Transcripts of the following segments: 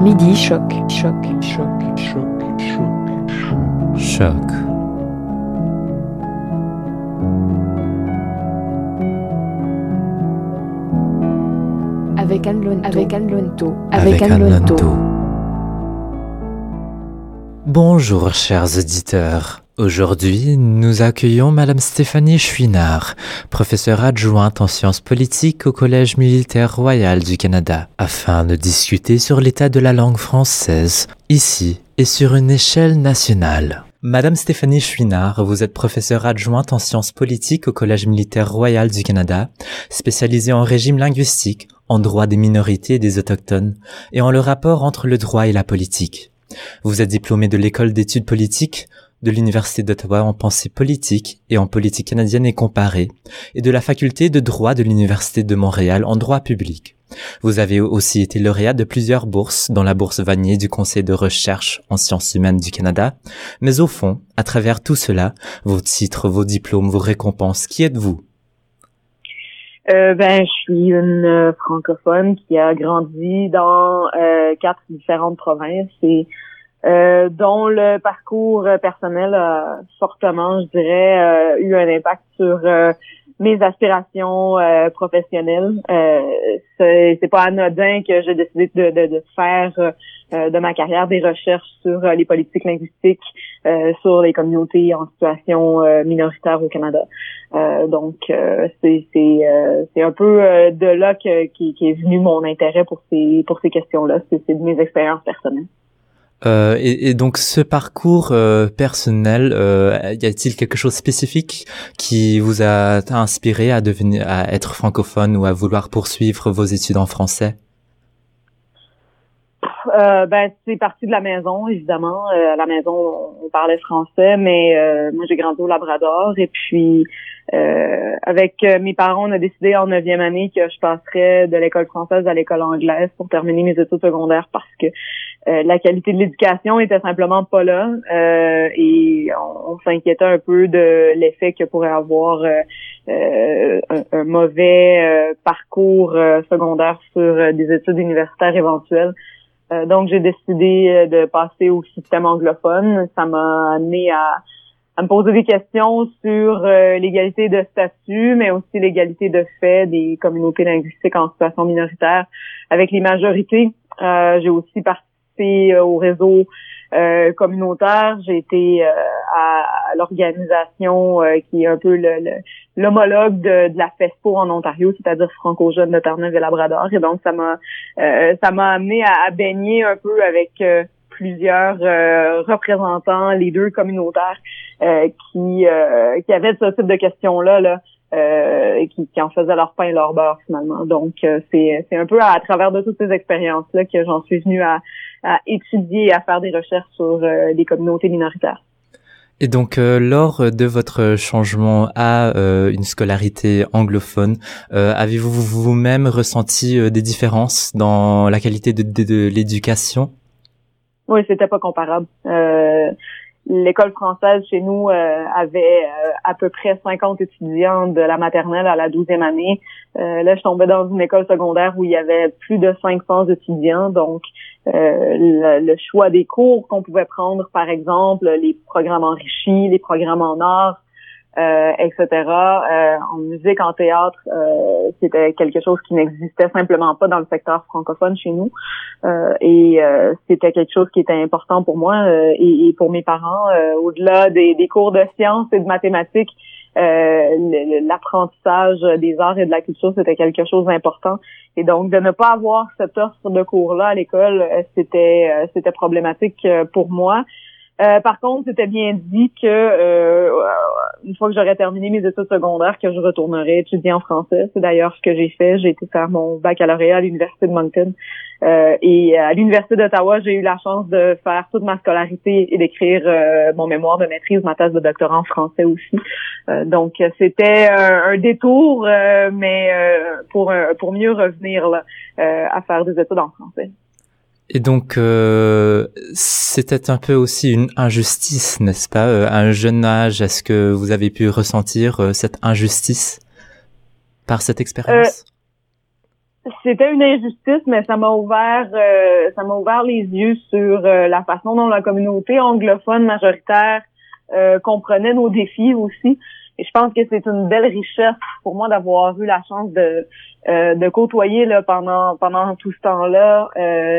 Midi choc, choc, choc, choc, choc, choc. Avec Anne Lonto, avec Anne Lonto, avec Anne Lonto. Bonjour chers auditeurs. Aujourd'hui, nous accueillons Madame Stéphanie Chouinard, professeure adjointe en sciences politiques au Collège militaire royal du Canada, afin de discuter sur l'état de la langue française, ici et sur une échelle nationale. Madame Stéphanie Chouinard, vous êtes professeure adjointe en sciences politiques au Collège militaire royal du Canada, spécialisée en régime linguistique, en droit des minorités et des autochtones, et en le rapport entre le droit et la politique. Vous êtes diplômée de l'école d'études politiques, de l'Université d'Ottawa en pensée politique et en politique canadienne et comparée, et de la faculté de droit de l'Université de Montréal en droit public. Vous avez aussi été lauréat de plusieurs bourses, dont la bourse Vanier du Conseil de recherche en sciences humaines du Canada. Mais au fond, à travers tout cela, vos titres, vos diplômes, vos récompenses, qui êtes-vous? Euh, ben, je suis une euh, francophone qui a grandi dans euh, quatre différentes provinces et euh, dont le parcours personnel a fortement, je dirais, euh, eu un impact sur euh, mes aspirations professionnelles. c'est pas anodin que j'ai décidé de, de, faire de ma carrière des recherches sur les politiques linguistiques sur les communautés en situation minoritaire au Canada. donc c'est c'est un peu de là que qui, est venu mon intérêt pour ces pour ces questions-là. C'est de mes expériences personnelles. Euh, et, et, donc ce parcours euh, personnel, euh, y a-t-il quelque chose spécifique qui vous a inspiré à devenir, à être francophone ou à vouloir poursuivre vos études en français? Euh, ben c'est parti de la maison évidemment. Euh, à la maison on, parlait français, mais euh, moi j'ai grandi au Labrador et puis avec mes parents on a décidé en neuvième année que je passerais de l'école française à l'école anglaise pour terminer mes études secondaires parce que la qualité de l'éducation était simplement pas là et on, s'inquiétait un peu de l'effet que pourrait avoir un, un, mauvais parcours secondaire sur des études universitaires éventuelles. Euh, donc, j'ai décidé euh, de passer au système anglophone. Ça m'a amené à, à, me poser des questions sur euh, l'égalité de statut, mais aussi l'égalité de fait des communautés linguistiques en situation minoritaire avec les majorités. j'ai aussi participé au réseau euh, communautaire. J'ai été euh, à, l'organisation euh, qui est un peu l'homologue de, de, la FESPO en Ontario, c'est-à-dire Franco-Jeune de Terre-Neuve et Labrador. Et donc, ça m'a ça m'a amené à, baigner un peu avec plusieurs représentants, les deux communautaires qui qui avaient ce type de questions-là. Là. Euh, qui, qui en faisaient leur pain et leur beurre finalement. Donc c'est un peu à, travers de toutes ces expériences là que j'en suis venue à, à étudier à faire des recherches sur euh, les communautés minoritaires. Et donc, euh, lors de votre changement à euh, une scolarité anglophone, avez-vous vous-même ressenti des différences dans la qualité de, de, de l'éducation? Oui, c'était pas comparable l'école française chez nous euh, avait euh, à peu près 50 étudiants de la maternelle à la 12e année. Euh, là, je tombais dans une école secondaire où il y avait plus de 500 étudiants. Donc, le, le, choix des cours qu'on pouvait prendre, par exemple, les programmes enrichis, les programmes en art, euh, etc. Euh, en musique, en théâtre, euh, c'était quelque chose qui n'existait simplement pas dans le secteur francophone chez nous. et c'était quelque chose qui était important pour moi et, pour mes parents. Au-delà des, des, cours de sciences et de mathématiques, l'apprentissage des arts et de la culture, c'était quelque chose d'important. Et donc, de ne pas avoir cette offre de cours-là à l'école, c'était c'était problématique pour moi. Euh, par contre, c'était bien dit que euh, une fois que j'aurais terminé mes études secondaires, que je retournerais étudier en français. C'est d'ailleurs ce que j'ai fait. J'ai été faire mon baccalauréat à l'université de Moncton. Euh, et à l'université d'Ottawa, j'ai eu la chance de faire toute ma scolarité et d'écrire mon mémoire de maîtrise, ma thèse de doctorat en français aussi. donc, c'était un détour, mais pour pour mieux revenir là, à faire des études en français. Et donc, euh, c'était un peu aussi une injustice, n'est-ce pas euh, À un jeune âge, est-ce que vous avez pu ressentir euh, cette injustice par cette expérience? C'était une injustice, mais ça m'a ouvert, euh, ça m'a ouvert les yeux sur euh, la façon dont la communauté anglophone majoritaire euh, comprenait nos défis aussi. Et je pense que c'est une belle richesse pour moi d'avoir eu la chance de de côtoyer là pendant pendant tout ce temps-là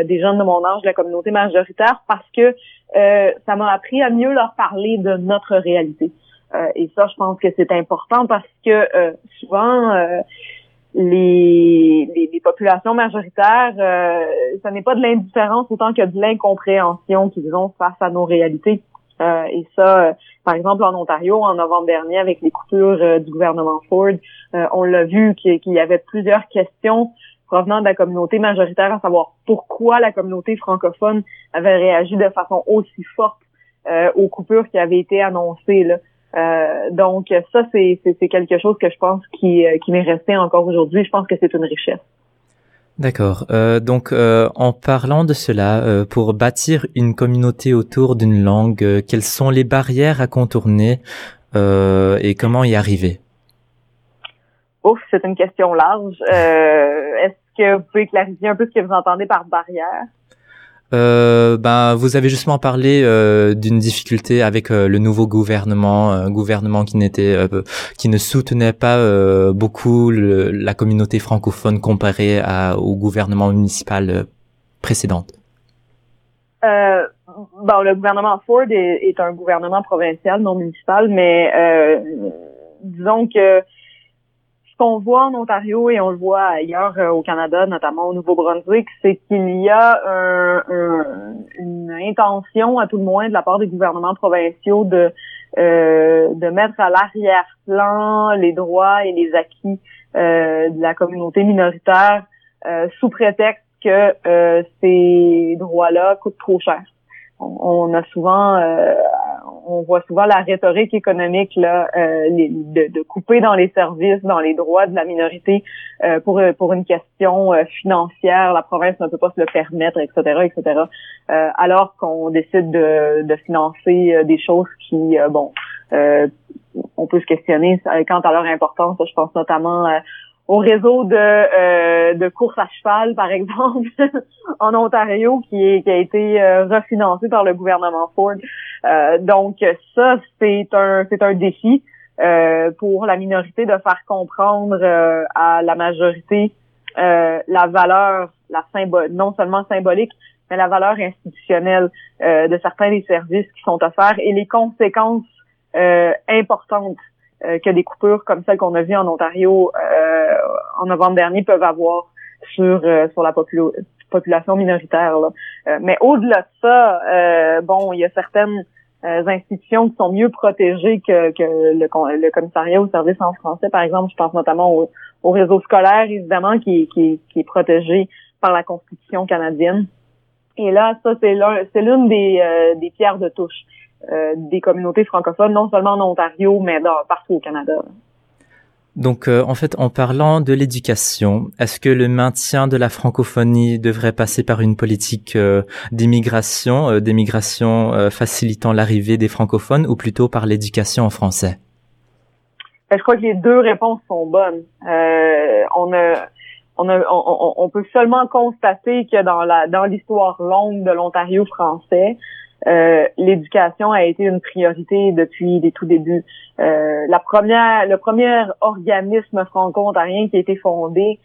des jeunes de mon âge de la communauté majoritaire parce que ça m'a appris à mieux leur parler de notre réalité. et ça, je pense que c'est important parce que souvent les, les, populations majoritaires, euh, ce n'est pas de l'indifférence autant que de l'incompréhension qu'ils ont face à nos réalités. Euh, et ça, euh, par exemple, en Ontario, en novembre dernier, avec les coupures euh, du gouvernement Ford, on l'a vu qu'il y avait plusieurs questions provenant de la communauté majoritaire, à savoir pourquoi la communauté francophone avait réagi de façon aussi forte aux coupures qui avaient été annoncées. Là. Euh, donc ça, c'est quelque chose que je pense qui, euh, qui m'est resté encore aujourd'hui. Je pense que c'est une richesse. D'accord. Euh, donc, euh, en parlant de cela, euh, pour bâtir une communauté autour d'une langue, euh, quelles sont les barrières à contourner et comment y arriver? Ouf, c'est une question large. Est-ce que vous pouvez clarifier un peu ce que vous entendez par barrière? Euh, ben, vous avez justement parlé euh, d'une difficulté avec euh, le nouveau gouvernement, un gouvernement qui n'était, euh, qui ne soutenait pas beaucoup la communauté francophone comparée à, au gouvernement municipal précédent. bon, le gouvernement Ford est, est, un gouvernement provincial, non municipal, mais disons que qu'on voit en Ontario et on le voit ailleurs euh, au Canada, notamment au Nouveau-Brunswick, c'est qu'il y a une intention, à tout le moins, de la part des gouvernements provinciaux de euh, de mettre à l'arrière-plan les droits et les acquis euh, de la communauté minoritaire sous prétexte que ces droits-là coûtent trop cher. On, a souvent on voit souvent la rhétorique économique là, euh, de, couper dans les services, dans les droits de la minorité euh, pour pour une question euh, financière. La province ne peut pas se le permettre, etc., etc. alors qu'on décide de, de financer des choses qui, bon, on peut se questionner quant à leur importance. Je pense notamment au réseau de, euh, de course à cheval, par exemple, en Ontario, qui, est, qui a été euh, refinancé par le gouvernement Ford. Euh, donc ça, c'est un c'est un défi euh, pour la minorité de faire comprendre à la majorité la valeur, la symbole, non seulement symbolique, mais la valeur institutionnelle de certains des services qui sont offerts et les conséquences importantes euh, que des coupures comme celles qu'on a vues en Ontario euh, en novembre dernier peuvent avoir sur euh, sur la population minoritaire. mais au-delà de ça, bon, il y a certaines institutions qui sont mieux protégées que, que le, le, commissariat au service en français, par exemple. Je pense notamment au, au réseau scolaire, évidemment, qui, qui, qui, est protégé par la Constitution canadienne. Et là, ça, c'est l'une des, des pierres de touche. Euh, des communautés francophones, non seulement en Ontario, mais partout au Canada. Donc, euh, en fait, en parlant de l'éducation, est-ce que le maintien de la francophonie devrait passer par une politique euh, d'immigration, d'émigration facilitant l'arrivée des francophones, ou plutôt par l'éducation en français? Ben, Je crois que les deux réponses sont bonnes. on a on, a, on, on, peut seulement constater que dans la dans l'histoire longue de l'Ontario français, euh, l'éducation a été une priorité depuis les tout débuts. Euh, la première, le premier organisme franco-ontarien qui a été fondé,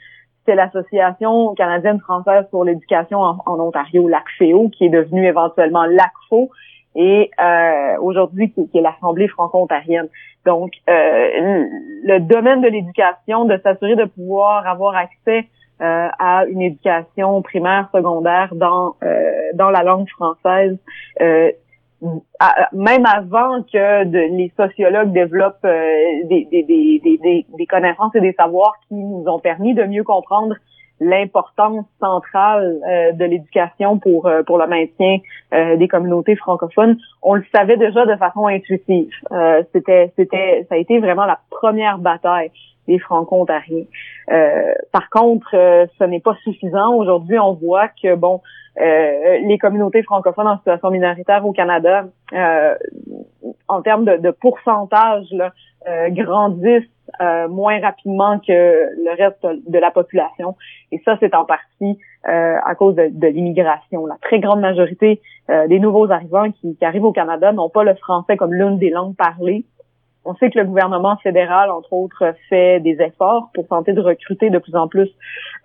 c'est l'Association canadienne-française pour l'éducation en, Ontario, l'ACFEO, qui est devenu éventuellement l'ACFO, et euh, aujourd'hui qui, est l'Assemblée franco-ontarienne. Donc, le domaine de l'éducation, de s'assurer de pouvoir avoir accès euh, à une éducation primaire, secondaire dans euh, dans la langue française. Euh, même avant que les sociologues développent des, des, des, des, connaissances et des savoirs qui nous ont permis de mieux comprendre l'importance centrale de l'éducation pour pour le maintien des communautés francophones, on le savait déjà de façon intuitive. c'était c'était ça a été vraiment la première bataille des franco-ontariens. Euh, par contre, euh, ce n'est pas suffisant. Aujourd'hui, on voit que bon, les communautés francophones en situation minoritaire au Canada, en termes de, de pourcentage, là, grandissent moins rapidement que le reste de la population. Et ça, c'est en partie à cause de, de l'immigration. La très grande majorité des nouveaux arrivants qui, qui arrivent au Canada n'ont pas le français comme l'une des langues parlées. On sait que le gouvernement fédéral, entre autres, fait des efforts pour tenter de recruter de plus en plus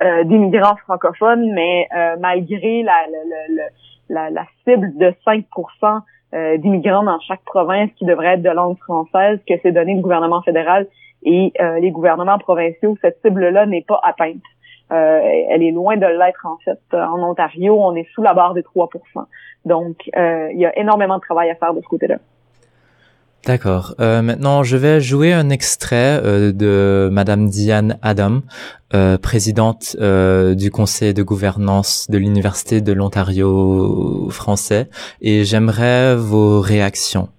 euh, d'immigrants francophones, mais euh, malgré la, cible de 5% euh, d'immigrants dans chaque province qui devrait être de langue française, que s'est donné le gouvernement fédéral et les gouvernements provinciaux, cette cible-là n'est pas atteinte. elle est loin de l'être en fait. En Ontario, on est sous la barre des 3% Donc, il y a énormément de travail à faire de ce côté-là. D'accord. Euh, maintenant, je vais jouer un extrait euh, de Madame Diane Adam, euh, présidente euh, du conseil de gouvernance de l'Université de l'Ontario français, et j'aimerais vos réactions.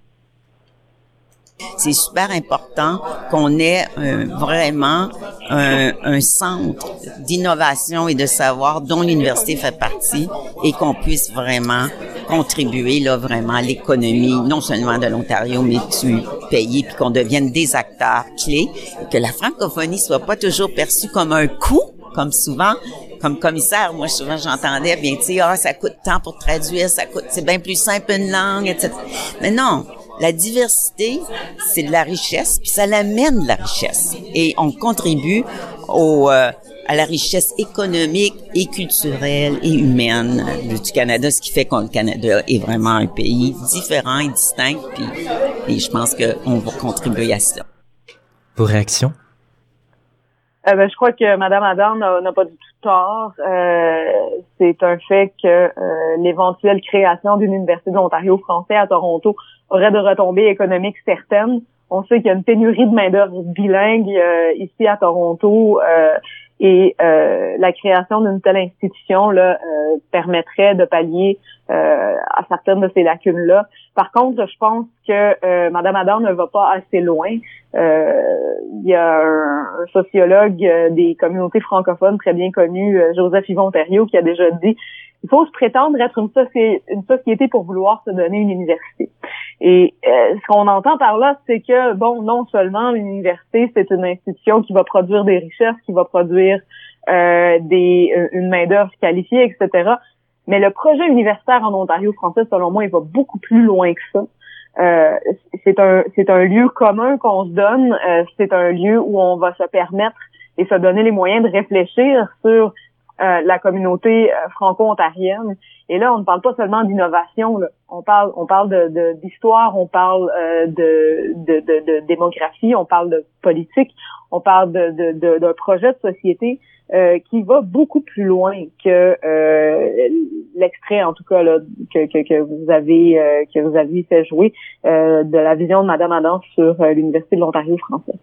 C'est super important qu'on ait euh, vraiment un, un centre d'innovation et de savoir dont l'université fait partie et qu'on puisse vraiment contribuer là vraiment à l'économie non seulement de l'Ontario mais du pays puis qu'on devienne des acteurs clés et que la francophonie soit pas toujours perçue comme un coût comme souvent comme commissaire, moi souvent j'entendais bien, tu sais, ah ça coûte tant pour traduire, ça coûte, c'est bien plus simple une langue, etc. Mais non, la diversité, c'est de la richesse, puis ça l'amène de la richesse. Et on contribue au, euh, à la richesse économique et culturelle et humaine du Canada, ce qui fait que le Canada est vraiment un pays différent et distinct, puis et je pense qu'on va contribuer à cela. Vos réactions? Euh, ben, je crois que Mme Adam n'a pas du tout tort. Euh, c'est un fait que euh, l'éventuelle création d'une université de l'Ontario français à Toronto aurait de retombées économiques certaines. On sait qu'il y a une pénurie de main-d'œuvre bilingue euh, ici à Toronto euh, et euh, la création d'une telle institution là permettrait de pallier à certaines de ces lacunes-là. Par contre, je pense que Madame Adam ne va pas assez loin. Il y a un, sociologue des communautés francophones très bien connu, Joseph Yvon Ontario, qui a déjà dit il faut se prétendre être une, société pour vouloir se donner une université. Et euh, ce qu'on entend par là, c'est que, bon, non seulement l'université, c'est une institution qui va produire des richesses, qui va produire euh, des, euh, une main-d'œuvre qualifiée, etc. Mais le projet universitaire en Ontario français, selon moi, il va beaucoup plus loin que ça. Euh, c'est un c'est un lieu commun qu'on se donne. c'est un lieu où on va se permettre et se donner les moyens de réfléchir sur euh, la communauté euh, franco-ontarienne. Et là, on ne parle pas seulement d'innovation, on parle, on parle de d'histoire, on parle euh, de, de, de, démographie, on parle de politique, on parle de d'un projet de société qui va beaucoup plus loin que l'extrait, en tout cas là, que, que, que vous avez que vous aviez fait jouer de la vision de Madame Adam sur l'université de l'Ontario français.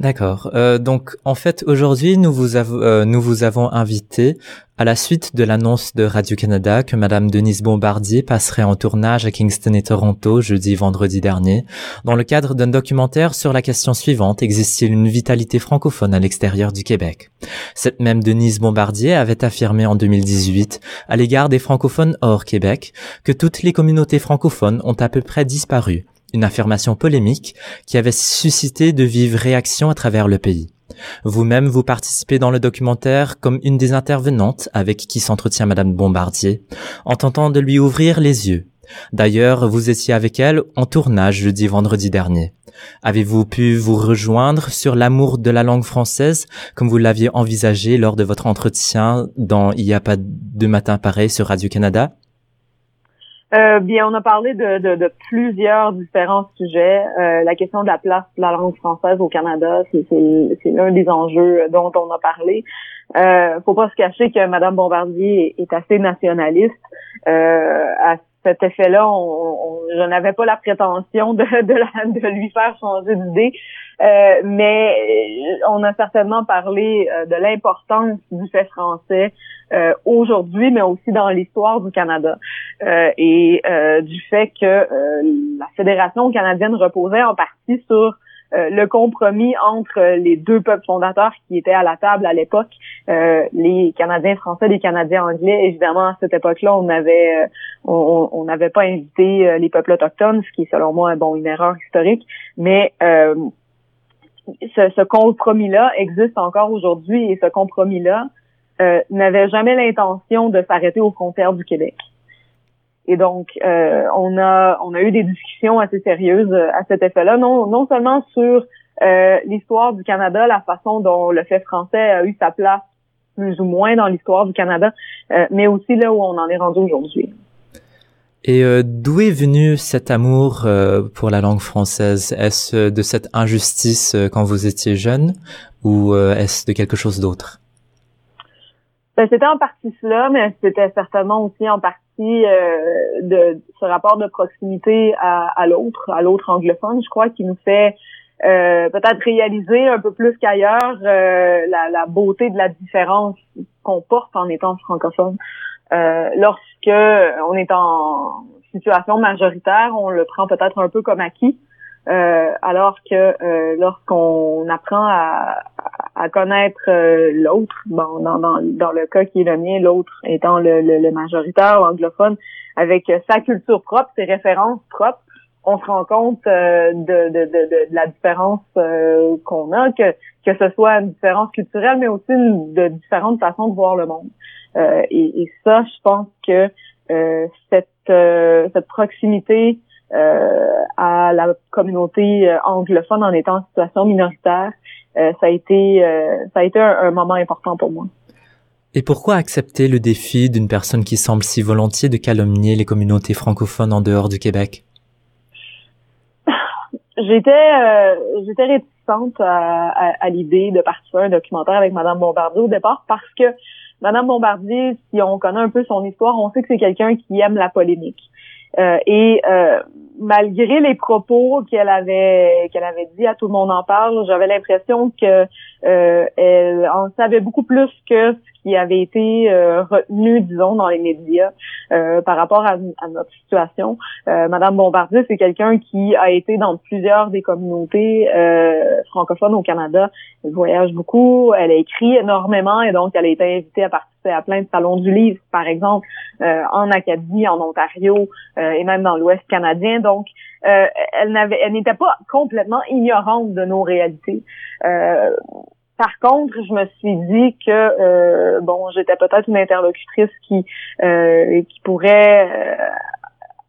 D'accord. Euh, donc en fait aujourd'hui nous vous avons euh, nous vous avons invité à la suite de l'annonce de Radio Canada que Madame Denise Bombardier passerait en tournage à Kingston et Toronto jeudi vendredi dernier dans le cadre d'un documentaire sur la question suivante. Existe-t-il une vitalité francophone à l'extérieur du Québec? Cette même Denise Bombardier avait affirmé en 2018 à l'égard des francophones hors Québec que toutes les communautés francophones ont à peu près disparu une affirmation polémique qui avait suscité de vives réactions à travers le pays. Vous-même, vous participez dans le documentaire comme une des intervenantes avec qui s'entretient Madame Bombardier, en tentant de lui ouvrir les yeux. D'ailleurs, vous étiez avec elle en tournage jeudi vendredi dernier. Avez-vous pu vous rejoindre sur l'amour de la langue française comme vous l'aviez envisagé lors de votre entretien dans Il n'y a pas de matin pareil sur Radio-Canada? Euh, bien, on a parlé de, de, de plusieurs différents sujets. Euh, la question de la place de la langue française au Canada, c'est l'un des enjeux dont on a parlé. Euh, faut pas se cacher que Madame Bombardier est, assez nationaliste. Euh, à cet effet-là, on, je n'avais pas la prétention de, de, de lui faire changer d'idée. Euh, mais on a certainement parlé euh, de l'importance du fait français euh, aujourd'hui, mais aussi dans l'histoire du Canada et du fait que la Fédération canadienne reposait en partie sur le compromis entre les deux peuples fondateurs qui étaient à la table à l'époque, les Canadiens français, les Canadiens anglais. Évidemment, à cette époque-là, on avait on n'avait pas invité les peuples autochtones, ce qui est selon moi bon une erreur historique, mais ce, ce compromis-là existe encore aujourd'hui et ce compromis-là euh, n'avait jamais l'intention de s'arrêter aux frontières du Québec. Et donc, euh, on a on a eu des discussions assez sérieuses euh, à cet effet-là, non non seulement sur euh, l'histoire du Canada, la façon dont le fait français a eu sa place plus ou moins dans l'histoire du Canada, euh, mais aussi là où on en est rendu aujourd'hui. Et euh, d'où est venu cet amour euh, pour la langue française? Est-ce de cette injustice euh, quand vous étiez jeune? Ou est-ce de quelque chose d'autre? Ben, C'était en partie cela, mais c'était certainement aussi en partie de ce rapport de proximité à, à l'autre, à l'autre anglophone, je crois, qui nous fait peut-être réaliser un peu plus qu'ailleurs la, la, beauté de la différence qu'on porte en étant francophone. Euh, lorsque on est en situation majoritaire, on le prend peut-être un peu comme acquis. Euh, alors que euh, lorsqu'on apprend à, à connaître l'autre, bon, dans, dans, dans, le cas qui est le mien, l'autre étant le, le, majoritaire anglophone, avec sa culture propre, ses références propres, on se rend compte de, de, de, de, la différence qu'on a, que, que ce soit une différence culturelle, mais aussi une, de différentes façons de voir le monde. Euh, et, et, ça, je pense que euh, cette, euh, cette proximité à la communauté anglophone en étant en situation minoritaire, ça a été ça a été un, moment important pour moi. Et pourquoi accepter le défi d'une personne qui semble si volontiers de calomnier les communautés francophones en dehors du Québec? J'étais j'étais réticente à, à, à l'idée de partir un documentaire avec Madame Bombardier au départ parce que Madame Bombardier, si on connaît un peu son histoire, on sait que c'est quelqu'un qui aime la polémique. Euh, et euh, malgré les propos qu'elle avait qu'elle avait dit à tout le monde en parle, j'avais l'impression que euh, elle en savait beaucoup plus que ce qui avait été euh, retenu, disons, dans les médias euh, par rapport à, notre situation. Euh, Madame Bombardier, c'est quelqu'un qui a été dans plusieurs des communautés francophones au Canada. Elle voyage beaucoup, elle a écrit énormément et donc elle a été invitée à participer à plein de salons du livre, par exemple, en Acadie, en Ontario et même dans l'Ouest canadien. Donc, elle n'avait, elle n'était pas complètement ignorante de nos réalités. Par contre, je me suis dit que euh, bon, j'étais peut-être une interlocutrice qui euh, qui pourrait euh,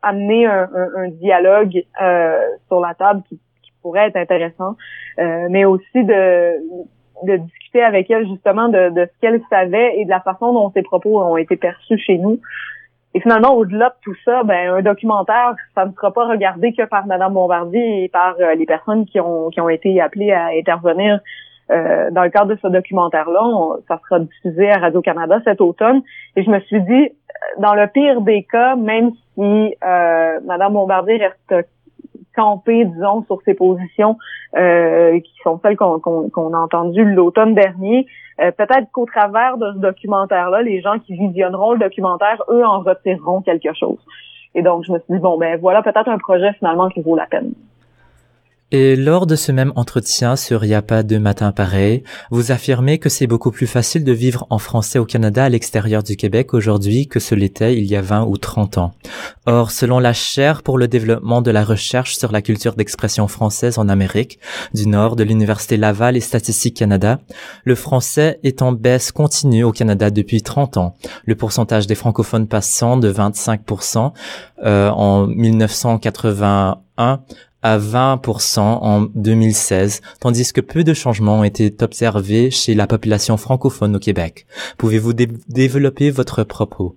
amener un, dialogue sur la table qui, pourrait être intéressant, mais aussi de de discuter avec elle justement de, de ce qu'elle savait et de la façon dont ses propos ont été perçus chez nous. Et finalement, au-delà de tout ça, ben un documentaire, ça ne sera pas regardé que par Madame Bombardier et par les personnes qui ont qui ont été appelées à intervenir euh, dans le cadre de ce documentaire-là, ça sera diffusé à Radio-Canada cet automne. Et je me suis dit, euh, dans le pire des cas, même si euh, Madame Bombardier reste campée, disons, sur ses positions euh, qui sont celles qu'on a entendues l'automne dernier, euh, peut-être qu'au travers de ce documentaire-là, les gens qui visionneront le documentaire, eux, en retireront quelque chose. Et donc, je me suis dit, bon, ben voilà peut-être un projet finalement qui vaut la peine. Et lors de ce même entretien sur Yapa de Matin Pareil, vous affirmez que c'est beaucoup plus facile de vivre en français au Canada à l'extérieur du Québec aujourd'hui que ce l'était il y a 20 ou 30 ans. Or, selon la chaire pour le développement de la recherche sur la culture d'expression française en Amérique du Nord de l'Université Laval et Statistique Canada, le français est en baisse continue au Canada depuis 30 ans. Le pourcentage des francophones passant de 25% euh, en 1981 à 20% en 2016, tandis que peu de changements ont été observés chez la population francophone au Québec. Pouvez-vous développer votre propos?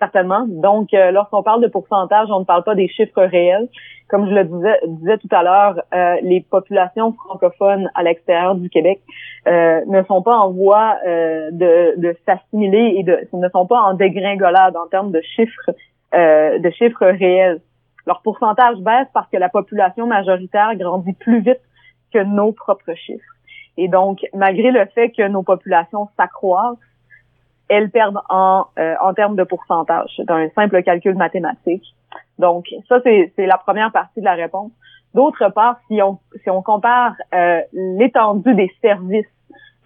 Certainement. Donc, euh, lorsqu'on parle de pourcentage, on ne parle pas des chiffres réels. Comme je le disais, tout à l'heure, euh, les populations francophones à l'extérieur du Québec euh, ne sont pas en voie de, s'assimiler et ne sont pas en dégringolade en termes de chiffres réels leur pourcentage baisse parce que la population majoritaire grandit plus vite que nos propres chiffres. Et donc, malgré le fait que nos populations s'accroissent, elles perdent en, euh, en termes de pourcentage. C'est un simple calcul mathématique. Donc, ça, c'est la première partie de la réponse. D'autre part, si on si on compare euh, l'étendue des services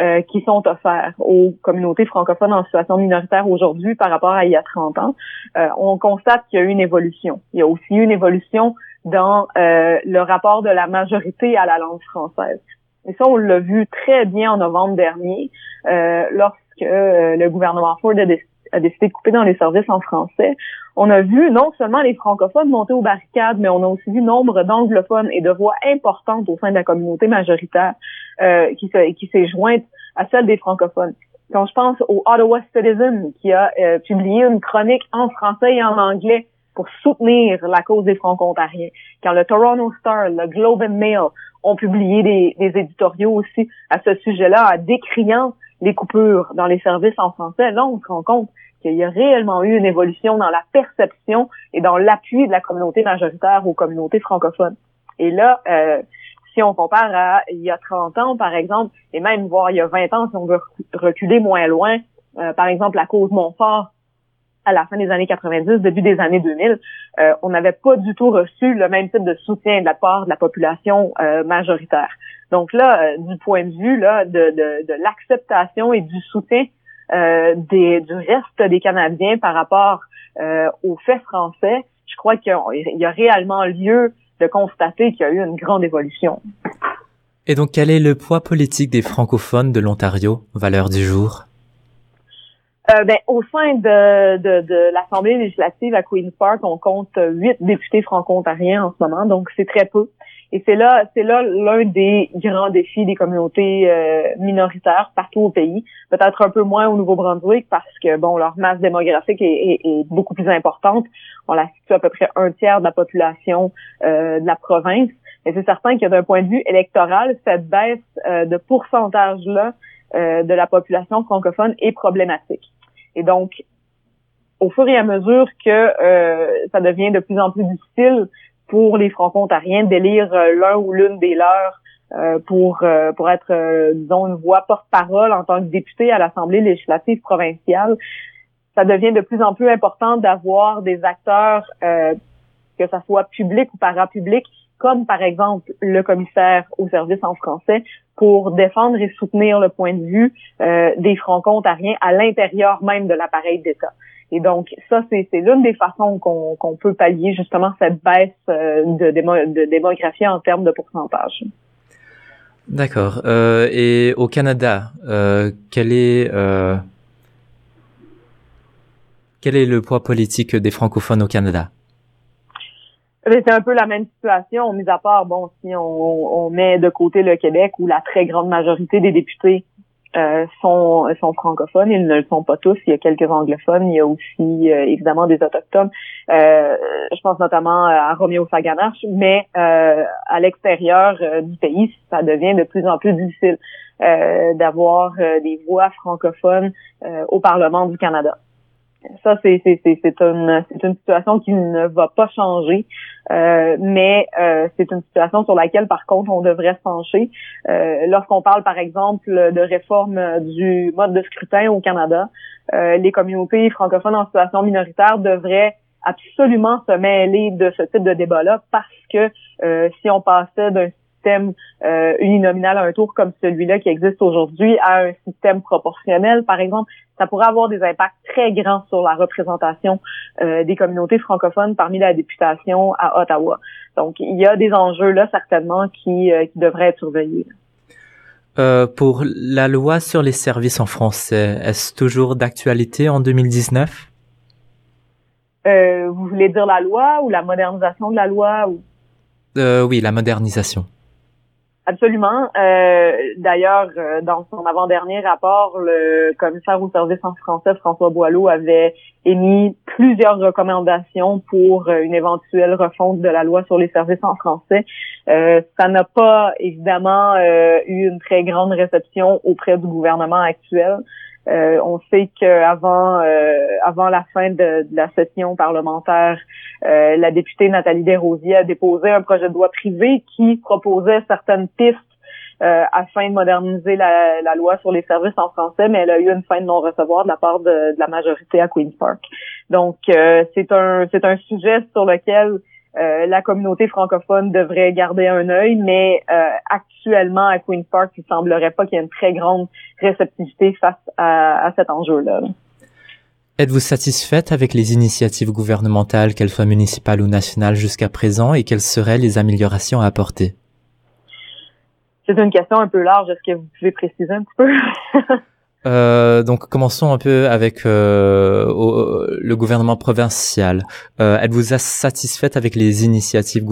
euh, qui sont offerts aux communautés francophones en situation minoritaire aujourd'hui par rapport à il y a 30 ans, euh, on constate qu'il y a eu une évolution. Il y a aussi eu une évolution dans euh, le rapport de la majorité à la langue française. Et ça, on l'a vu très bien en novembre dernier, lorsque le gouvernement Ford a décidé de couper dans les services en français on a vu non seulement les francophones monter aux barricades, mais on a aussi vu nombre d'anglophones et de voix importantes au sein de la communauté majoritaire euh, qui, qui s'est jointe à celle des francophones. Quand je pense au Ottawa Citizen qui a euh, publié une chronique en français et en anglais pour soutenir la cause des franco-ontariens, quand le Toronto Star, le Globe and Mail ont publié des, des éditoriaux aussi à ce sujet-là, décriant les coupures dans les services en français, là, on se rend compte qu'il y a réellement eu une évolution dans la perception et dans l'appui de la communauté majoritaire aux communautés francophones. Et là, euh, si on compare à il y a 30 ans, par exemple, et même voire il y a 20 ans, si on veut reculer moins loin, euh, par exemple, la cause Montfort, à la fin des années 90, début des années 2000, euh, on n'avait pas du tout reçu le même type de soutien de la part de la population majoritaire. Donc là, du point de vue là, de, de, de l'acceptation et du soutien euh, des, du reste des Canadiens par rapport euh, aux faits français, je crois qu'il y a réellement lieu de constater qu'il y a eu une grande évolution. Et donc, quel est le poids politique des francophones de l'Ontario, valeur du jour? Euh, ben, au sein de, de, de l'Assemblée législative à Queen's Park, on compte huit députés franco-ontariens en ce moment, donc c'est très peu. Et c'est là, c'est là l'un des grands défis des communautés euh, minoritaires partout au pays. Peut-être un peu moins au Nouveau-Brunswick parce que bon, leur masse démographique est, est, beaucoup plus importante. On la situe à peu près un tiers de la population euh, de la province. Et c'est certain que d'un point de vue électoral, cette baisse euh, de pourcentage-là de la population francophone est problématique. Et donc, au fur et à mesure que ça devient de plus en plus difficile pour les franco-ontariens d'élire euh, l'un ou l'une des leurs euh, pour euh, pour être disons une voix porte-parole en tant que député à l'Assemblée législative provinciale. Ça devient de plus en plus important d'avoir des acteurs que ça soit public ou parapublic comme par exemple le commissaire au service en français, pour défendre et soutenir le point de vue des franco-ontariens à l'intérieur même de l'appareil d'État. Et donc, ça, c'est l'une des façons qu'on peut pallier justement cette baisse euh, de, de démographie en termes de pourcentage. D'accord. Euh, et au Canada, euh, quel est euh, quel est le poids politique des francophones au Canada? C'est un peu la même situation, mis à part, bon, si on, on met de côté le Québec où la très grande majorité des députés euh, sont, francophones. Ils ne le sont pas tous. Il y a quelques anglophones. Il y a aussi euh, évidemment des autochtones. Euh, je pense notamment à Roméo Saganache. Mais à l'extérieur du pays, ça devient de plus en plus difficile d'avoir des voix francophones au Parlement du Canada. Ça, c'est une une situation qui ne va pas changer, euh, mais euh, c'est une situation sur laquelle par contre on devrait se pencher. Euh, lorsqu'on parle par exemple de réforme du mode de scrutin au Canada, les communautés francophones en situation minoritaire devraient absolument se mêler de ce type de débat-là parce que si on passait d'un système euh, uninominal à un tour comme celui-là qui existe aujourd'hui à un système proportionnel, par exemple, ça pourrait avoir des impacts très grands sur la représentation euh, des communautés francophones parmi la députation à Ottawa. Donc, il y a des enjeux là certainement qui, euh, qui devraient être surveillés. Euh, pour la loi sur les services en français, est-ce toujours d'actualité en 2019 euh, Vous voulez dire la loi ou la modernisation de la loi ou... Oui, la modernisation. Absolument. Euh, D'ailleurs, euh, dans son avant-dernier rapport, le commissaire au service en français, François Boileau, avait émis plusieurs recommandations pour euh, une éventuelle refonte de la loi sur les services en français. Ça n'a pas évidemment eu une très grande réception auprès du gouvernement actuel. Euh, on sait qu'avant euh, avant la fin de, la session parlementaire, euh, la députée Nathalie Desrosiers a déposé un projet de loi privé qui proposait certaines pistes afin de moderniser la, loi sur les services en français, mais elle a eu une fin de non-recevoir de la part de, la majorité à Queen's Park. Donc, c'est un c'est un sujet sur lequel la communauté francophone devrait garder un œil, mais actuellement à Queen's Park, il semblerait pas qu'il y ait une très grande réceptivité face à, cet enjeu-là. Êtes-vous satisfaite avec les initiatives gouvernementales, qu'elles soient municipales ou nationales jusqu'à présent, et quelles seraient les améliorations à apporter? C'est une question un peu large. Est-ce que vous pouvez préciser un petit peu? Euh, donc commençons un peu avec euh, le gouvernement provincial. Euh, Êtes-vous satisfaite avec les initiatives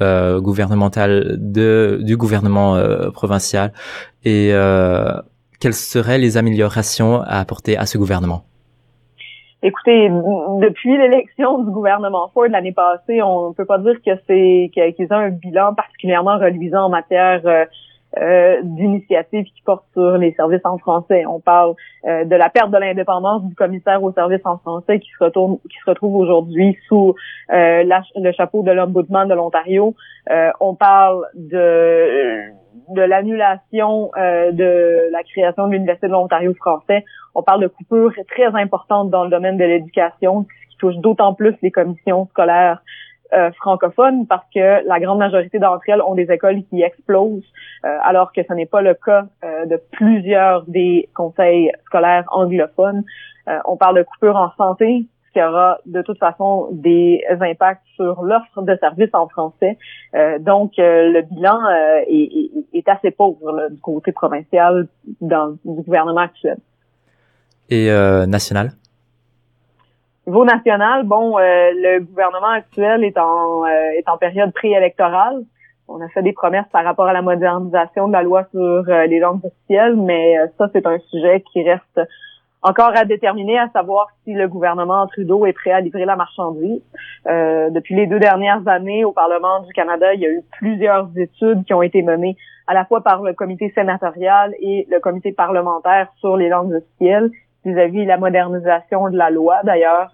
euh, gouvernementales du gouvernement euh, provincial? Et quelles seraient les améliorations à apporter à ce gouvernement? Écoutez, depuis l'élection du gouvernement Ford l'année passée, on ne peut pas dire que c'est qu'ils ont un bilan particulièrement reluisant en matière euh, euh, d'initiatives qui portent sur les services en français. On parle euh, de la perte de l'indépendance du commissaire aux services en français qui se retourne, qui se retrouve aujourd'hui sous le chapeau de l'ombudsman de l'Ontario. on parle de de l'annulation euh, de la création de l'Université de l'Ontario français. On parle de coupures très importantes dans le domaine de l'éducation, ce qui touche d'autant plus les commissions scolaires euh, francophones parce que la grande majorité d'entre elles ont des écoles qui explosent, euh, alors que ce n'est pas le cas de plusieurs des conseils scolaires anglophones. on parle de coupures en santé, qui aura de toute façon des impacts sur l'offre de services en français. Euh, donc, euh, le bilan euh, est, assez pauvre du côté provincial du gouvernement actuel. Et national? Au niveau national, bon, le gouvernement actuel est en, est en période préélectorale. On a fait des promesses par rapport à la modernisation de la loi sur les langues officielles, mais ça, c'est un sujet qui reste encore à déterminer à savoir si le gouvernement Trudeau est prêt à livrer la marchandise. Euh, depuis les deux dernières années, au Parlement du Canada, il y a eu plusieurs études qui ont été menées à la fois par le comité sénatorial et le comité parlementaire sur les langues officielles vis-à-vis la modernisation de la loi. D'ailleurs,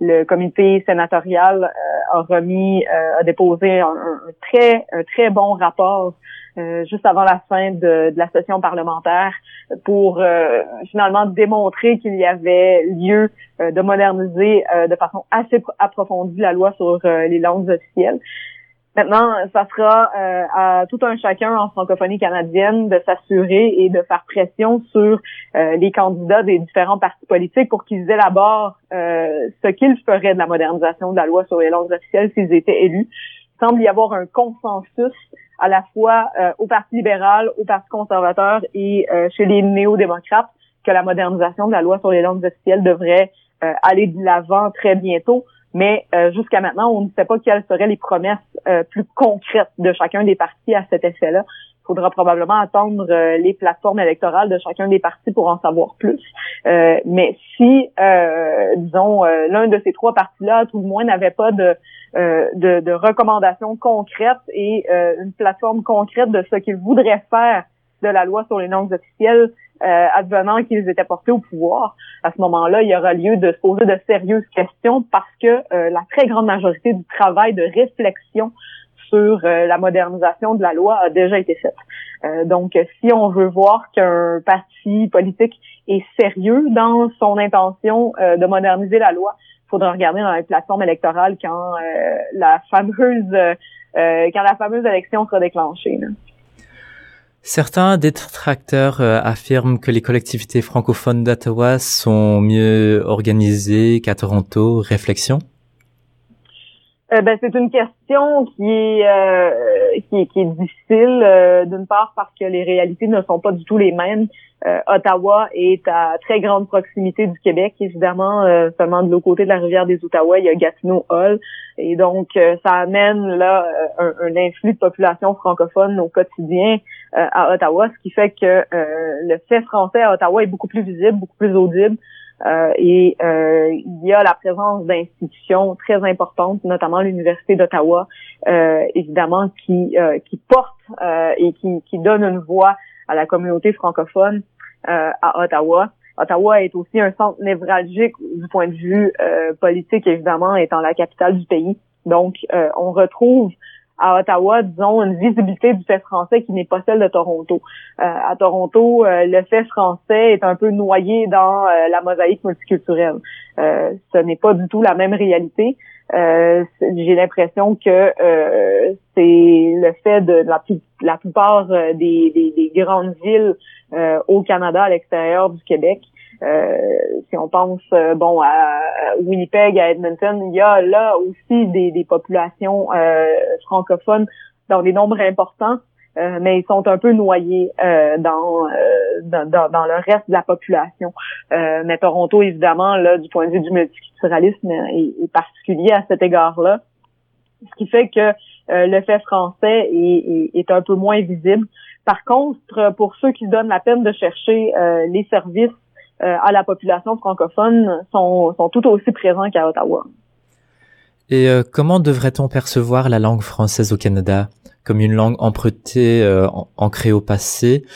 le comité sénatorial euh, a remis, euh, a déposé un, très, un très bon rapport euh, juste avant la fin de, de, la session parlementaire pour euh, finalement démontrer qu'il y avait lieu euh, de moderniser de façon assez approfondie la loi sur les langues officielles. Maintenant, ça sera à tout un chacun en francophonie canadienne de s'assurer et de faire pression sur les candidats des différents partis politiques pour qu'ils élaborent ce qu'ils feraient de la modernisation de la loi sur les langues officielles s'ils étaient élus. Il semble y avoir un consensus à la fois euh, au Parti libéral, au Parti conservateur et euh, chez les néo-démocrates que la modernisation de la loi sur les langues officielles devrait euh, aller de l'avant très bientôt. Mais jusqu'à maintenant, on ne sait pas quelles seraient les promesses plus concrètes de chacun des partis à cet effet-là. Il faudra probablement attendre les plateformes électorales de chacun des partis pour en savoir plus. mais si, disons, l'un de ces trois partis-là, tout le moins, n'avait pas de euh, de, de, recommandations concrètes et euh, une plateforme concrète de ce qu'ils voudraient faire de la loi sur les langues officielles euh, advenant qu'ils étaient portés au pouvoir. À ce moment-là, il y aura lieu de se poser de sérieuses questions parce que la très grande majorité du travail de réflexion sur la modernisation de la loi a déjà été faite. donc, si on veut voir qu'un parti politique est sérieux dans son intention de moderniser la loi, faudra regarder dans les plateformes électorales quand euh, la fameuse euh, quand la fameuse élection sera déclenchée. Certains détracteurs euh, affirment que les collectivités francophones d'Ottawa sont mieux organisées qu'à Toronto. Réflexion? Ben, c'est une question qui est, qui est, qui est difficile, d'une part parce que les réalités ne sont pas du tout les mêmes. Euh, Ottawa est à très grande proximité du Québec, évidemment, euh, seulement de l'autre côté de la rivière des Outaouais, il y a Gatineau Hall. Et donc, euh, ça amène là un, un, influx de population francophone au quotidien à Ottawa, ce qui fait que le fait français à Ottawa est beaucoup plus visible, beaucoup plus audible. Et il y a la présence d'institutions très importantes, notamment l'Université d'Ottawa, évidemment, qui, qui porte et qui, qui donne une voix à la communauté francophone euh, à Ottawa. Ottawa est aussi un centre névralgique du point de vue euh, politique, évidemment, étant la capitale du pays. Donc, euh, on retrouve à Ottawa, disons, une visibilité du fait français qui n'est pas celle de Toronto. Euh, à Toronto, euh, le fait français est un peu noyé dans euh, la mosaïque multiculturelle. ce n'est pas du tout la même réalité. J'ai l'impression que c'est le fait de la, la plupart des, des, des, grandes villes au Canada, à l'extérieur du Québec, euh, si on pense euh, bon à Winnipeg, à Edmonton, il y a là aussi des, des populations euh, francophones dans des nombres importants, mais ils sont un peu noyés dans, dans, dans, le reste de la population. mais Toronto, évidemment, là, du point de vue du multiculturalisme, est, est particulier à cet égard-là. Ce qui fait que le fait français est, est, est, un peu moins visible. Par contre, pour ceux qui donnent la peine de chercher les services euh, à la population francophone sont, sont tout aussi présents qu'à Ottawa. Et euh, comment devrait-on percevoir la langue française au Canada? Comme une langue empruntée, euh, ancrée au passé,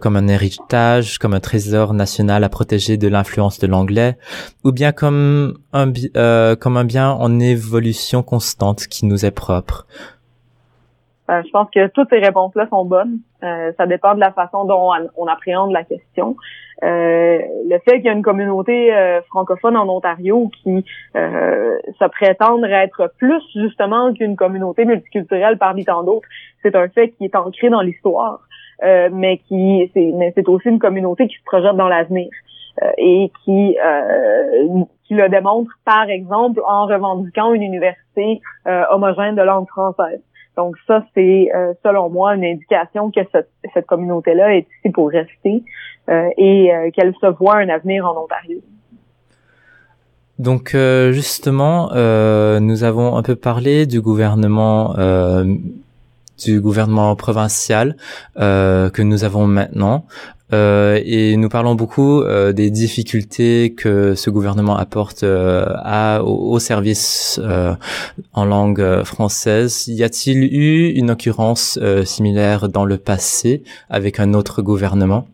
comme un héritage, comme un trésor national à protéger de l'influence de l'anglais, ou bien comme un, comme un bien en évolution constante qui nous est propre? Euh, je pense que toutes ces réponses-là sont bonnes. Euh, ça dépend de la façon dont on, appréhende la question. Euh, le fait qu'il y a une communauté francophone en Ontario qui se prétendre être plus justement qu'une communauté multiculturelle parmi tant d'autres, c'est un fait qui est ancré dans l'histoire, mais qui c'est mais c'est aussi une communauté qui se projette dans l'avenir et qui qui le démontre par exemple en revendiquant une université homogène de langue française. Donc ça, c'est euh, selon moi une indication que cette, communauté-là est ici pour rester euh, et euh, qu'elle se voit un avenir en Ontario. Donc justement, nous avons un peu parlé du gouvernement du gouvernement provincial que nous avons maintenant. Euh, et nous parlons beaucoup euh, des difficultés que ce gouvernement apporte euh, à, aux, services en langue française. Y a-t-il eu une occurrence similaire dans le passé avec un autre gouvernement?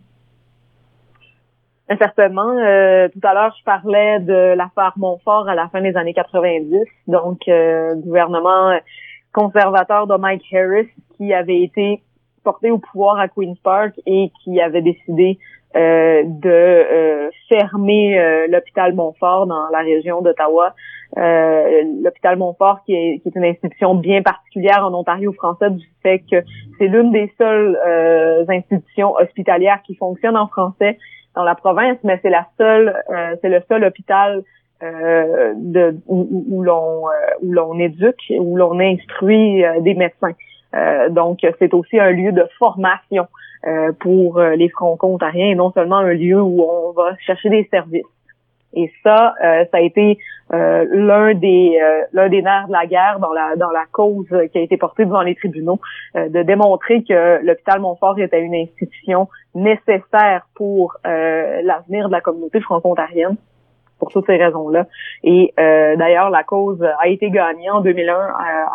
Certainement. tout à l'heure, je parlais de l'affaire Montfort à la fin des années 90. Donc, gouvernement conservateur de Mike Harris qui avait été porté au pouvoir à Queen's Park et qui avait décidé euh, de euh, fermer euh, l'hôpital Montfort dans la région d'Ottawa. l'hôpital Montfort qui est, qui est, une institution bien particulière en Ontario français du fait que c'est l'une des seules institutions hospitalières qui fonctionne en français dans la province, mais c'est la seule, c'est le seul hôpital de, où, où l'on où l'on éduque, où l'on instruit des médecins. Euh, donc, c'est aussi un lieu de formation euh, pour euh, les franco-ontariens et non seulement un lieu où on va chercher des services. Et ça, ça a été l'un des l'un des nerfs de la guerre dans la dans la cause qui a été portée devant les tribunaux, de démontrer que l'hôpital Montfort était une institution nécessaire pour l'avenir de la communauté franco-ontarienne pour toutes ces raisons-là. Et euh, d'ailleurs, la cause a été gagnée en 2001 à,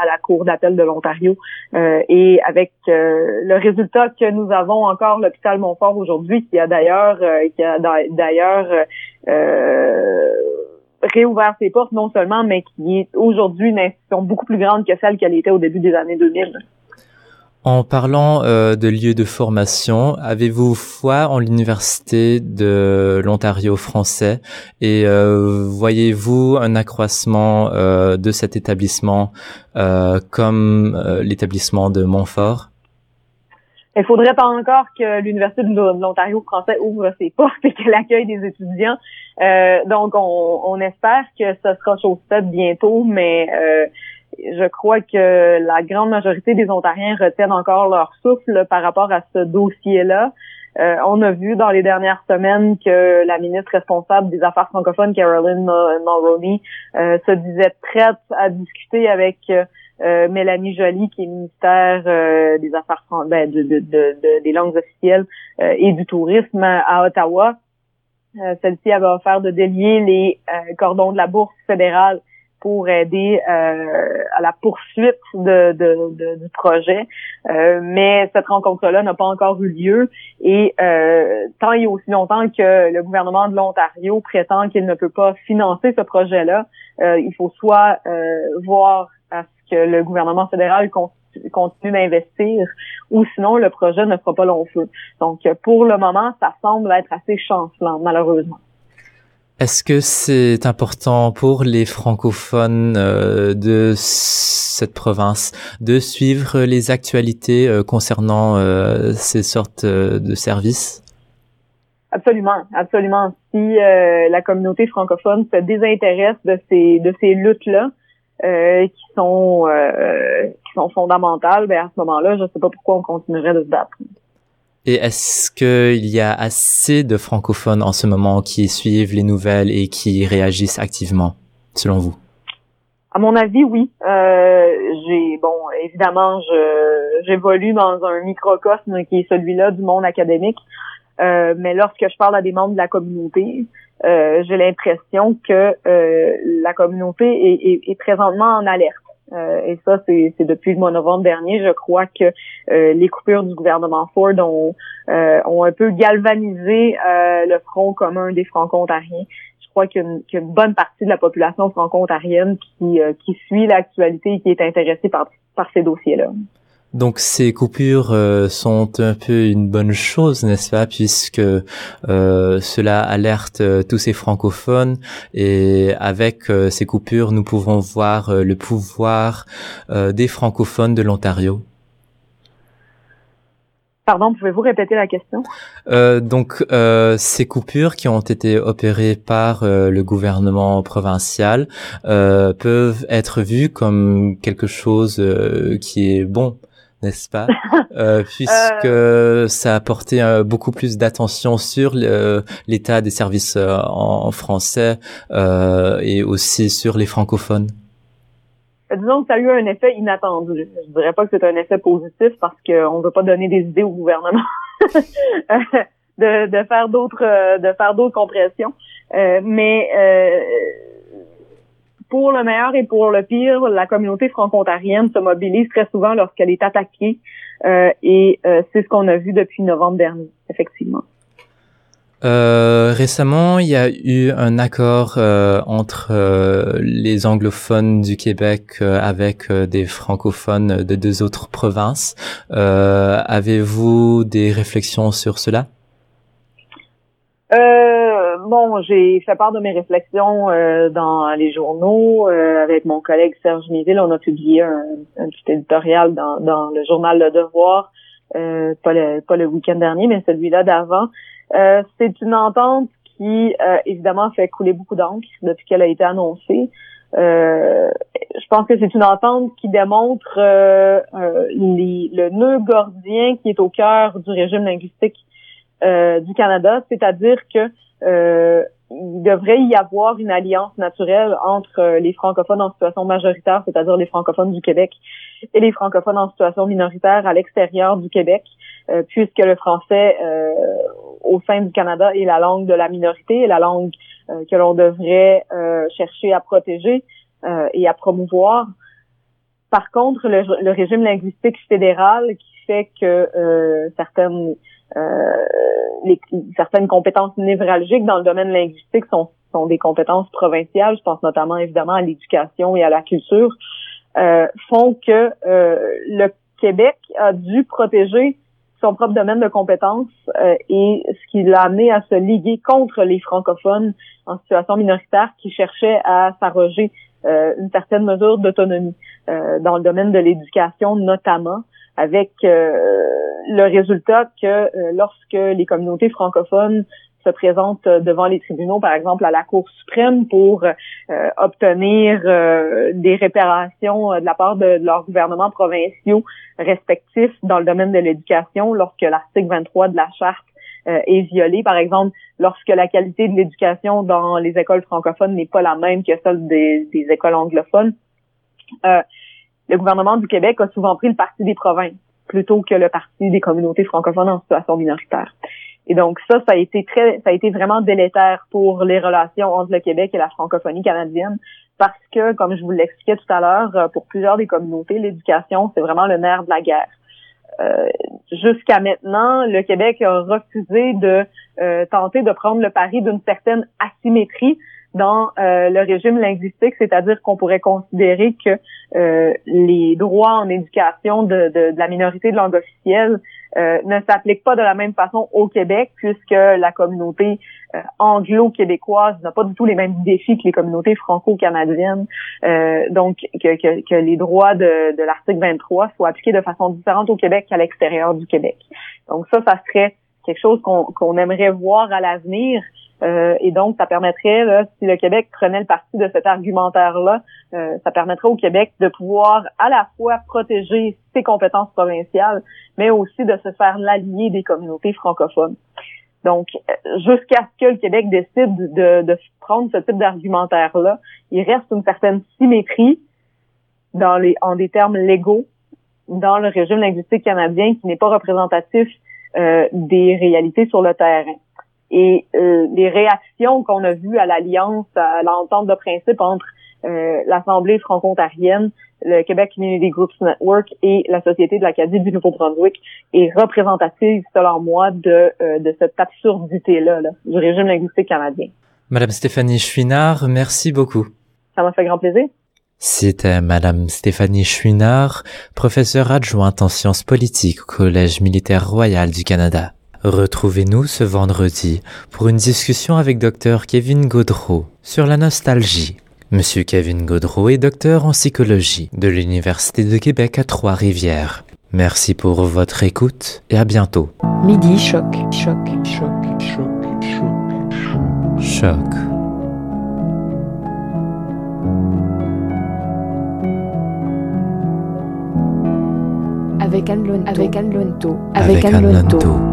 à la Cour d'appel de l'Ontario. Euh, et avec euh, le résultat que nous avons encore l'hôpital Montfort aujourd'hui, qui a d'ailleurs qui a d'ailleurs réouvert ses portes non seulement, mais qui est aujourd'hui une institution beaucoup plus grande que celle qu'elle était au début des années 2000. En parlant euh, de lieux de formation, avez-vous foi en l'université de l'Ontario français? Et euh, voyez-vous un accroissement euh, de cet établissement comme l'établissement de Montfort? Il faudrait pas encore que l'université de l'Ontario français ouvre ses portes et qu'elle accueille des étudiants. donc, on, on, espère que ce sera chose faite bientôt, mais je crois que la grande majorité des Ontariens retiennent encore leur souffle par rapport à ce dossier-là. Euh, on a vu dans les dernières semaines que la ministre responsable des Affaires francophones, Caroline Mulroney, euh, se disait prête à discuter avec euh, Mélanie Joly, qui est ministère des Affaires ben, de, de, de, des langues officielles et du tourisme à Ottawa. Celle-ci avait offert de délier les cordons de la bourse fédérale pour aider euh, à la poursuite de, de, du projet. Euh, mais cette rencontre-là n'a pas encore eu lieu et euh, tant et aussi longtemps que le gouvernement de l'Ontario prétend qu'il ne peut pas financer ce projet-là, il faut soit voir à ce que le gouvernement fédéral continue d'investir, ou sinon le projet ne fera pas long feu. Donc pour le moment, ça semble être assez chancelant, malheureusement. Est-ce que c'est important pour les francophones euh, de cette province de suivre les actualités euh, concernant euh, ces sortes de services? Absolument, absolument. Si la communauté francophone se désintéresse de ces de ces luttes-là, qui sont qui sont fondamentales, ben à ce moment-là, je ne sais pas pourquoi on continuerait de se battre. Et est-ce qu'il y a assez de francophones en ce moment qui suivent les nouvelles et qui réagissent activement, selon vous? À mon avis, oui. Euh, j'ai bon, évidemment, j'évolue dans un microcosme qui est celui-là du monde académique. Euh, mais lorsque je parle à des membres de la communauté, euh, j'ai l'impression que euh, la communauté est, est, est, présentement en alerte. Euh, et ça, c'est depuis le mois de novembre dernier. Je crois que euh, les coupures du gouvernement Ford ont, euh, ont un peu galvanisé le front commun des franco-ontariens. Je crois qu'il y, a une bonne partie de la population franco-ontarienne qui, qui suit l'actualité et qui est intéressée par, par ces dossiers-là. Donc ces coupures euh, sont un peu une bonne chose, n'est-ce pas, puisque euh, cela alerte euh, tous ces francophones et avec ces coupures, nous pouvons voir le pouvoir des francophones de l'Ontario. Pardon, pouvez-vous répéter la question? Donc ces coupures qui ont été opérées par le gouvernement provincial peuvent être vues comme quelque chose qui est bon n'est-ce pas? Euh, Puisque euh. ça a porté euh, beaucoup plus d'attention sur l'état des services euh, en, français et aussi sur les francophones. Disons que ça a eu un effet inattendu. Je dirais pas que c'est un effet positif parce qu'on ne veut pas donner des idées au gouvernement de, de, faire d'autres de faire d'autres compressions. mais pour le meilleur et pour le pire, la communauté franco-ontarienne se mobilise très souvent lorsqu'elle est attaquée euh, et euh, c'est ce qu'on a vu depuis novembre dernier, effectivement. Euh, récemment, il y a eu un accord euh, entre euh, les anglophones du Québec avec des francophones de deux autres provinces. Avez-vous des réflexions sur cela? Euh, bon, j'ai fait part de mes réflexions euh, dans les journaux euh, avec mon collègue Serge Miville. On a publié un, petit éditorial dans, dans, le journal Le Devoir, euh, pas le, pas le week-end dernier, mais celui-là d'avant. c'est une entente qui, évidemment, fait couler beaucoup d'encre depuis qu'elle a été annoncée. je pense que c'est une entente qui démontre les, le nœud gordien qui est au cœur du régime linguistique euh, du Canada, c'est-à-dire que euh, il devrait y avoir une alliance naturelle entre euh, les francophones en situation majoritaire, c'est-à-dire les francophones du Québec, et les francophones en situation minoritaire à l'extérieur du Québec, puisque le français au sein du Canada est la langue de la minorité la langue que l'on devrait chercher à protéger et à promouvoir. Par contre, le, le, régime linguistique fédéral qui fait que certaines euh, les, certaines compétences névralgiques dans le domaine linguistique sont, sont des compétences provinciales. Je pense notamment évidemment à l'éducation et à la culture, euh, font que euh, le Québec a dû protéger son propre domaine de compétences euh, et ce qui l'a amené à se liguer contre les francophones en situation minoritaire qui cherchaient à s'arroger euh, une certaine mesure d'autonomie dans le domaine de l'éducation notamment avec euh, le résultat que euh, lorsque les communautés francophones se présentent devant les tribunaux, par exemple à la Cour suprême, pour euh, obtenir des réparations de la part de, leurs gouvernements provinciaux respectifs dans le domaine de l'éducation, lorsque l'article 23 de la charte est violé, par exemple, lorsque la qualité de l'éducation dans les écoles francophones n'est pas la même que celle des, des écoles anglophones. Euh, le gouvernement du Québec a souvent pris le parti des provinces plutôt que le parti des communautés francophones en situation minoritaire. Et donc ça, ça a été très, ça a été vraiment délétère pour les relations entre le Québec et la francophonie canadienne, parce que, comme je vous l'expliquais tout à l'heure, euh, pour plusieurs des communautés, l'éducation, c'est vraiment le nerf de la guerre. Euh, Jusqu'à maintenant, le Québec a refusé de euh, tenter de prendre le pari d'une certaine asymétrie dans euh, le régime linguistique, c'est-à-dire qu'on pourrait considérer que euh, les droits en éducation de, de, de, la minorité de langue officielle euh, ne s'appliquent pas de la même façon au Québec, puisque la communauté euh, anglo-québécoise n'a pas du tout les mêmes défis que les communautés franco-canadiennes. donc, que, que, que, les droits de, de l'article 23 soient appliqués de façon différente au Québec qu'à l'extérieur du Québec. Donc ça, ça serait quelque chose qu'on aimerait voir à l'avenir. Euh, et donc, ça permettrait, là, si le Québec prenait le parti de cet argumentaire-là, euh, ça permettrait au Québec de pouvoir à la fois protéger ses compétences provinciales, mais aussi de se faire l'allié des communautés francophones. Donc, jusqu'à ce que le Québec décide de, de prendre ce type d'argumentaire-là, il reste une certaine symétrie dans les, en des termes légaux dans le régime linguistique canadien qui n'est pas représentatif euh, des réalités sur le terrain. Et euh, les réactions qu'on a vues à l'alliance, à l'entente de principe entre euh, l'Assemblée franco-ontarienne, le Québec Community Groups Network et la Société de l'Acadie du Nouveau-Brunswick est représentative, selon moi, de, de cette absurdité-là là, du régime linguistique canadien. Madame Stéphanie Chouinard, merci beaucoup. Ça m'a fait grand plaisir. C'était Madame Stéphanie Chouinard, professeure adjointe en sciences politiques au Collège militaire royal du Canada. Retrouvez-nous ce vendredi pour une discussion avec Dr Kevin Gaudreau sur la nostalgie. Monsieur Kevin Gaudreau est docteur en psychologie de l'Université de Québec à Trois-Rivières. Merci pour votre écoute et à bientôt. Midi choc, choc, choc, choc, choc. Choc. avec Anne Lonto. Avec Anne Lonto. Avec Anne Lonto.